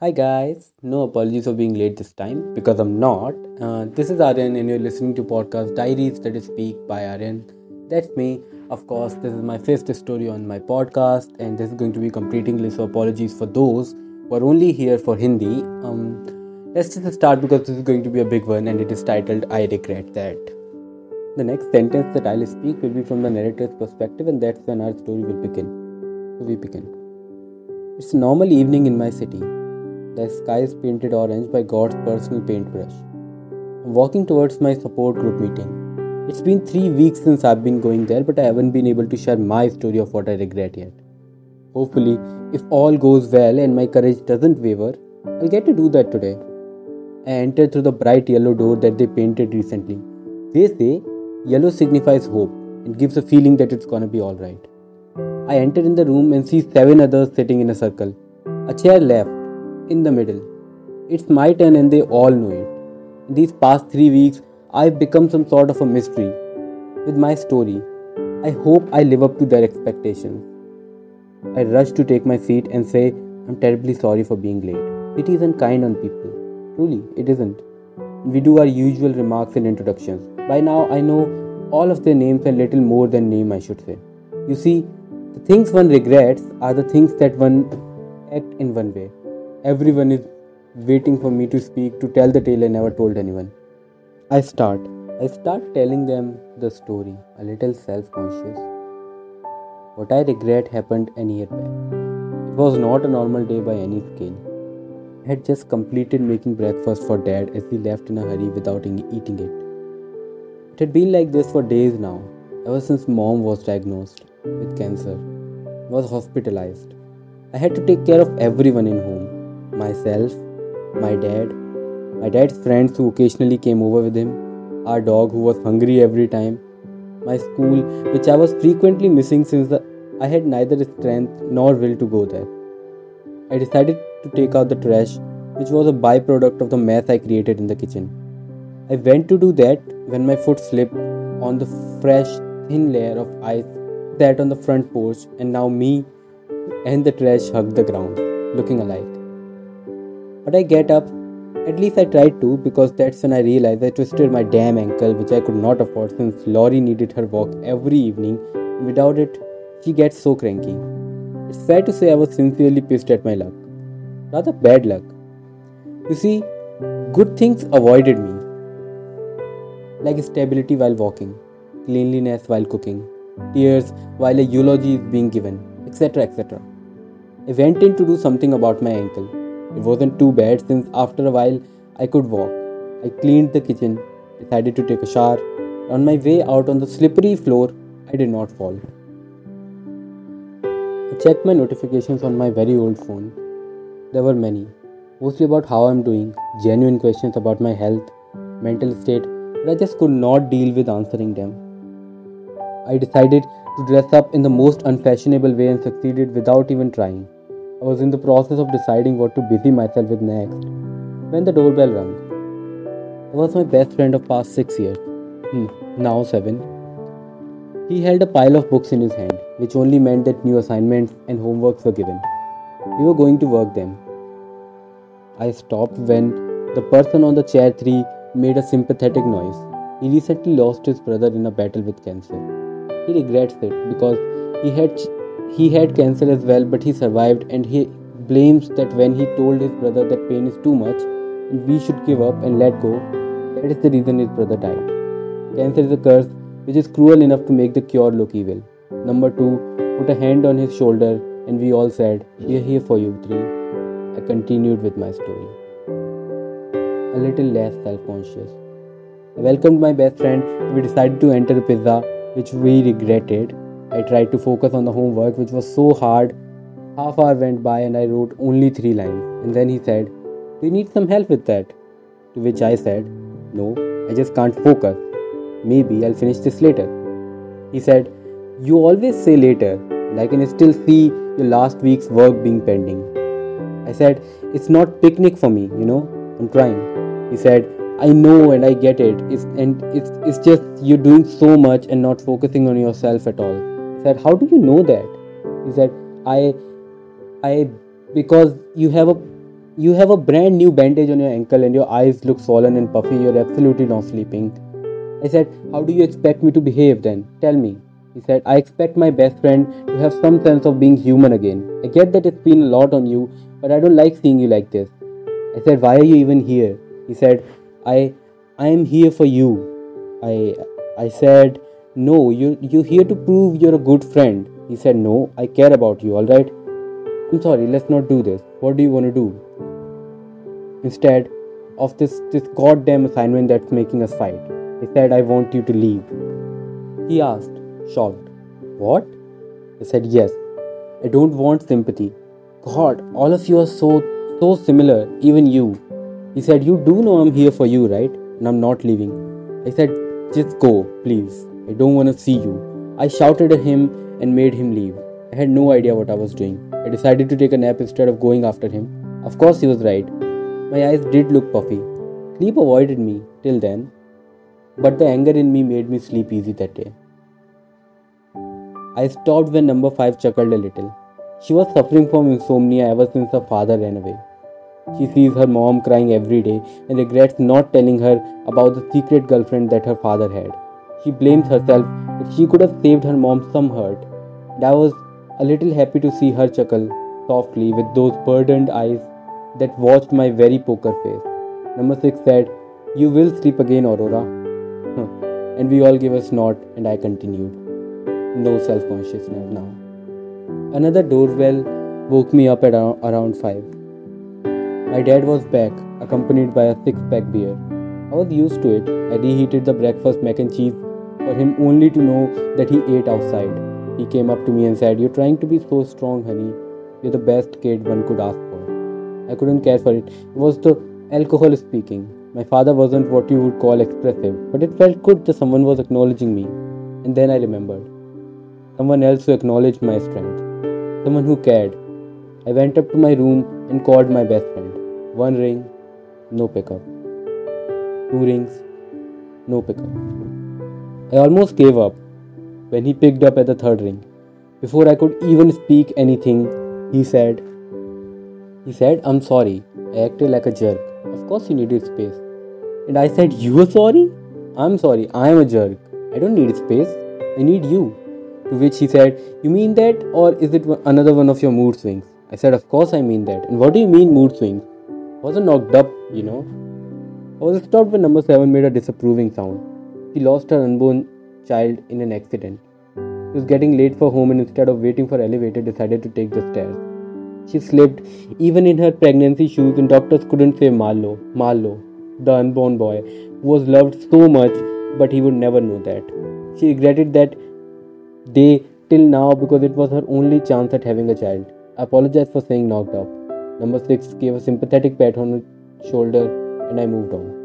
Hi guys, no apologies for being late this time because I'm not. Uh, this is Aryan and you're listening to podcast Diaries That Speak by Aryan. That's me. Of course, this is my fifth story on my podcast and this is going to be completely English. So apologies for those who are only here for Hindi. Um, let's just start because this is going to be a big one and it is titled I Regret That. The next sentence that I'll speak will be from the narrator's perspective and that's when our story will begin. So we begin. It's a normal evening in my city. The sky is painted orange by God's personal paintbrush. I'm walking towards my support group meeting. It's been three weeks since I've been going there, but I haven't been able to share my story of what I regret yet. Hopefully, if all goes well and my courage doesn't waver, I'll get to do that today. I enter through the bright yellow door that they painted recently. They say yellow signifies hope and gives a feeling that it's gonna be alright. I enter in the room and see seven others sitting in a circle. A chair left, in the middle. It's my turn and they all know it. In these past three weeks, I've become some sort of a mystery. With my story, I hope I live up to their expectations. I rush to take my seat and say, I'm terribly sorry for being late. It isn't kind on people. Truly, it isn't. We do our usual remarks and introductions. By now, I know all of their names and little more than name, I should say. You see, the things one regrets are the things that one act in one way. Everyone is waiting for me to speak to tell the tale I never told anyone. I start. I start telling them the story, a little self conscious. What I regret happened a year back. It was not a normal day by any scale. I had just completed making breakfast for dad as he left in a hurry without eating it. It had been like this for days now, ever since mom was diagnosed with cancer, was hospitalized. I had to take care of everyone in home myself, my dad, my dad's friends who occasionally came over with him, our dog who was hungry every time, my school, which I was frequently missing since the, I had neither strength nor will to go there. I decided to take out the trash, which was a byproduct of the mess I created in the kitchen. I went to do that when my foot slipped on the fresh, thin layer of ice that on the front porch, and now me and the trash hugged the ground, looking alike. But I get up, at least I tried to, because that's when I realized I twisted my damn ankle, which I could not afford since Laurie needed her walk every evening. Without it, she gets so cranky. It's fair to say I was sincerely pissed at my luck. Rather bad luck. You see, good things avoided me. Like stability while walking, cleanliness while cooking, tears while a eulogy is being given, etc. etc. I went in to do something about my ankle. It wasn't too bad since after a while I could walk. I cleaned the kitchen, decided to take a shower. On my way out on the slippery floor, I did not fall. I checked my notifications on my very old phone. There were many, mostly about how I'm doing, genuine questions about my health, mental state, but I just could not deal with answering them. I decided to dress up in the most unfashionable way and succeeded without even trying. I was in the process of deciding what to busy myself with next when the doorbell rang. It was my best friend of past six years, hmm, now seven. He held a pile of books in his hand, which only meant that new assignments and homeworks were given. We were going to work them. I stopped when the person on the chair 3 made a sympathetic noise. He recently lost his brother in a battle with cancer. He regrets it because he had he had cancer as well, but he survived, and he blames that when he told his brother that pain is too much and we should give up and let go, that is the reason his brother died. Cancer is a curse which is cruel enough to make the cure look evil. Number two put a hand on his shoulder, and we all said, We are here for you, three. I continued with my story. A little less self conscious. I welcomed my best friend. We decided to enter a pizza, which we regretted. I tried to focus on the homework, which was so hard. Half hour went by, and I wrote only three lines. And then he said, Do you need some help with that? To which I said, No, I just can't focus. Maybe I'll finish this later. He said, You always say later, and I can still see your last week's work being pending. I said, It's not picnic for me, you know. I'm trying. He said, I know and I get it. It's, and it's, it's just you're doing so much and not focusing on yourself at all. How do you know that? He said, I, I, because you have a You have a brand new bandage on your ankle and your eyes look swollen and puffy. You're absolutely not sleeping. I said, How do you expect me to behave then? Tell me. He said, I expect my best friend to have some sense of being human again. I get that it's been a lot on you, but I don't like seeing you like this. I said, Why are you even here? He said, I I am here for you. I I said, No, you you're here to prove you're a good friend. He said, No, I care about you, alright? I'm sorry, let's not do this. What do you want to do? Instead of this, this goddamn assignment that's making us fight, he said, I want you to leave. He asked, shocked, What? I said, Yes, I don't want sympathy. God, all of you are so, so similar, even you. He said, You do know I'm here for you, right? And I'm not leaving. I said, Just go, please. I don't want to see you. I shouted at him and made him leave. I had no idea what I was doing. I decided to take a nap instead of going after him. Of course, he was right. My eyes did look puffy. Sleep avoided me till then, but the anger in me made me sleep easy that day. I stopped when number 5 chuckled a little. She was suffering from insomnia ever since her father ran away. She sees her mom crying every day and regrets not telling her about the secret girlfriend that her father had. She blames herself that she could have saved her mom some hurt. And I was a little happy to see her chuckle softly with those burdened eyes that watched my very poker face. Number 6 said, You will sleep again, Aurora. and we all gave a snort, and I continued. No self consciousness now. Another doorbell woke me up at around 5. My dad was back, accompanied by a six pack beer. I was used to it. I reheated the breakfast mac and cheese for him only to know that he ate outside. He came up to me and said, You're trying to be so strong, honey. You're the best kid one could ask for. I couldn't care for it. It was the alcohol speaking. My father wasn't what you would call expressive, but it felt good that someone was acknowledging me. And then I remembered. Someone else who acknowledged my strength. Someone who cared. I went up to my room and called my best friend. One ring, no pickup. Two rings, no pickup. I almost gave up when he picked up at the third ring. Before I could even speak anything, he said, He said, I'm sorry. I acted like a jerk. Of course, you needed space. And I said, You are sorry? I'm sorry. I am a jerk. I don't need space. I need you. To which he said, You mean that, or is it another one of your mood swings? I said, Of course, I mean that. And what do you mean, mood swings? I wasn't knocked up, you know. I was stopped when number 7 made a disapproving sound. She lost her unborn child in an accident. She was getting late for home and instead of waiting for elevator decided to take the stairs. She slipped even in her pregnancy shoes and doctors couldn't save Marlo, Marlo, the unborn boy, was loved so much but he would never know that. She regretted that day till now because it was her only chance at having a child. I apologize for saying knocked up. Number 6 gave a sympathetic pat on her shoulder and I moved on.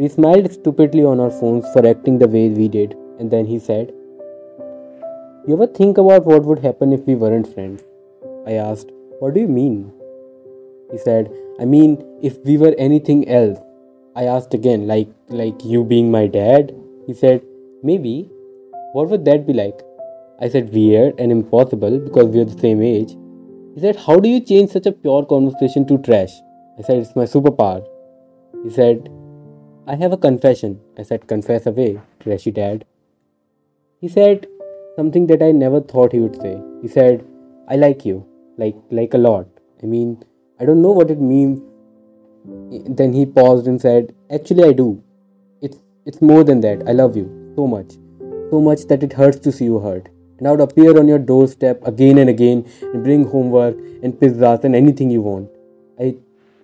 We smiled stupidly on our phones for acting the way we did, and then he said, You ever think about what would happen if we weren't friends? I asked, What do you mean? He said, I mean, if we were anything else. I asked again, like like you being my dad? He said, Maybe. What would that be like? I said, Weird and impossible because we're the same age. He said, How do you change such a pure conversation to trash? I said, It's my superpower. He said, I have a confession. I said, Confess away, trashy dad. He said something that I never thought he would say. He said, I like you, like like a lot. I mean, I don't know what it means. Then he paused and said, Actually I do. It's it's more than that. I love you so much. So much that it hurts to see you hurt. And I would appear on your doorstep again and again and bring homework and pizzas and anything you want. I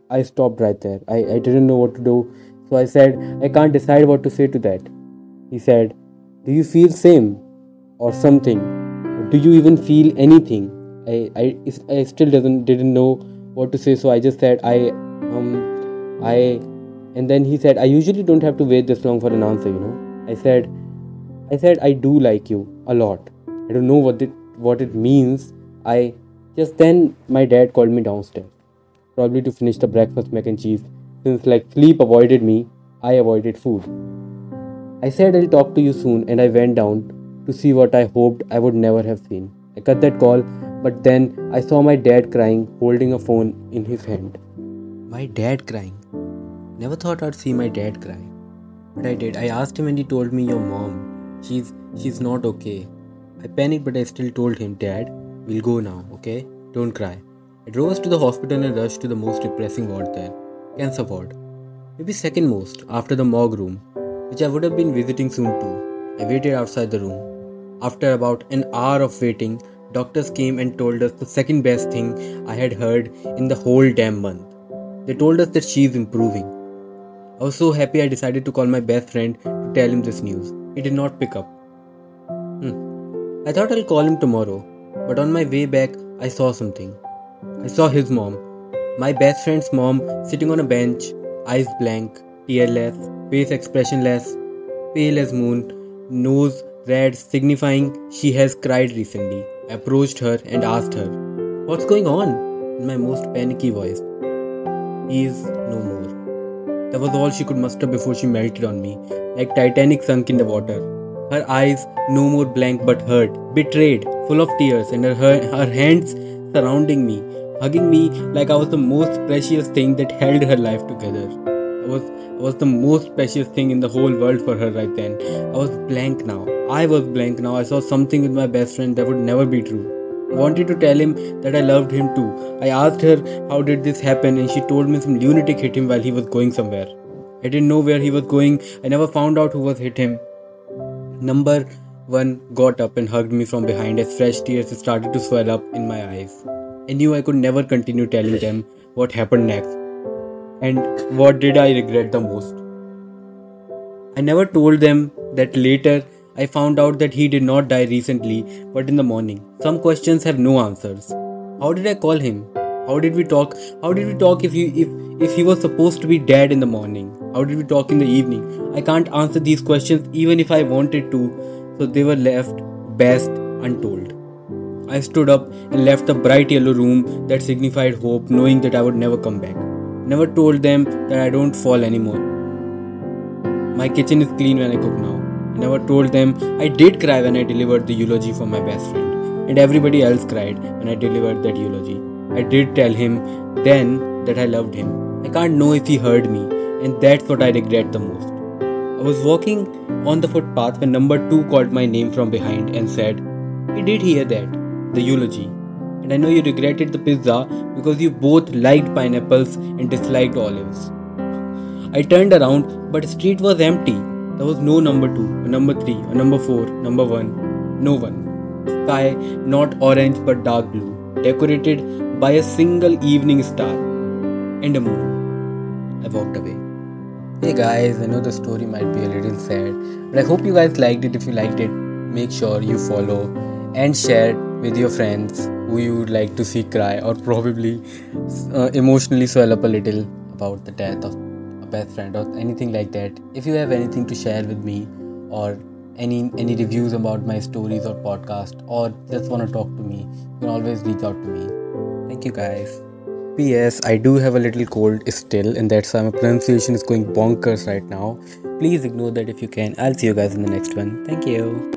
I stopped right there. I, I didn't know what to do. So I said, I can't decide what to say to that. He said, Do you feel same or something? Do you even feel anything? I, I, I still doesn't didn't know what to say, so I just said I um I and then he said, I usually don't have to wait this long for an answer, you know. I said I said I do like you a lot. I don't know what it what it means. I just then my dad called me downstairs probably to finish the breakfast mac and cheese. Since like sleep avoided me, I avoided food. I said I'll talk to you soon and I went down to see what I hoped I would never have seen. I cut that call, but then I saw my dad crying, holding a phone in his hand. My dad crying. Never thought I'd see my dad cry. But I did. I asked him and he told me your mom. She's she's not okay. I panicked but I still told him, Dad, we'll go now, okay? Don't cry. I drove us to the hospital and rushed to the most depressing ward there. Cancer ward. Maybe second most, after the morgue room, which I would have been visiting soon too. I waited outside the room. After about an hour of waiting, doctors came and told us the second best thing I had heard in the whole damn month. They told us that she's improving. I was so happy I decided to call my best friend to tell him this news. He did not pick up. Hmm. I thought I'll call him tomorrow, but on my way back, I saw something. I saw his mom, my best friend's mom, sitting on a bench, eyes blank, tearless, face expressionless, pale as moon, nose red, signifying she has cried recently. Approached her and asked her, What's going on? in my most panicky voice. He is no more. That was all she could muster before she melted on me, like Titanic sunk in the water. Her eyes no more blank but hurt, betrayed, full of tears, and her, her hands surrounding me, hugging me like I was the most precious thing that held her life together. I was, I was the most precious thing in the whole world for her right then. I was blank now. I was blank now. I saw something with my best friend that would never be true I wanted to tell him that I loved him too. I asked her how did this happen and she told me some lunatic hit him while he was going somewhere. I didn't know where he was going. I never found out who was hit him. Number 1 got up and hugged me from behind as fresh tears started to swell up in my eyes. I knew I could never continue telling them what happened next. And what did I regret the most? I never told them that later I found out that he did not die recently, but in the morning. Some questions have no answers. How did I call him? How did we talk? How did we talk if he if if he was supposed to be dead in the morning? How did we talk in the evening? I can't answer these questions even if I wanted to, so they were left best untold. I stood up and left the bright yellow room that signified hope, knowing that I would never come back. Never told them that I don't fall anymore. My kitchen is clean when I cook now. I never told them I did cry when I delivered the eulogy for my best friend, and everybody else cried when I delivered that eulogy. I did tell him then that I loved him. I can't know if he heard me, and that's what I regret the most. I was walking on the footpath when number two called my name from behind and said, He did hear that, the eulogy. And I know you regretted the pizza because you both liked pineapples and disliked olives. I turned around, but the street was empty. There was no number 2, a number 3, a number 4, number 1, no one. Sky not orange but dark blue, decorated by a single evening star and a moon. I walked away. Hey guys, I know the story might be a little sad, but I hope you guys liked it. If you liked it, make sure you follow and share with your friends who you would like to see cry or probably uh, emotionally swell up a little about the death of a best friend or anything like that. If you have anything to share with me or any any reviews about my stories or podcast or just want to talk to me you can always reach out to me. Thank you guys. Ps i do have a little cold still and that's why my pronunciation is going bonkers right now. Please ignore that if you can. I'll see you guys in the next one. Thank you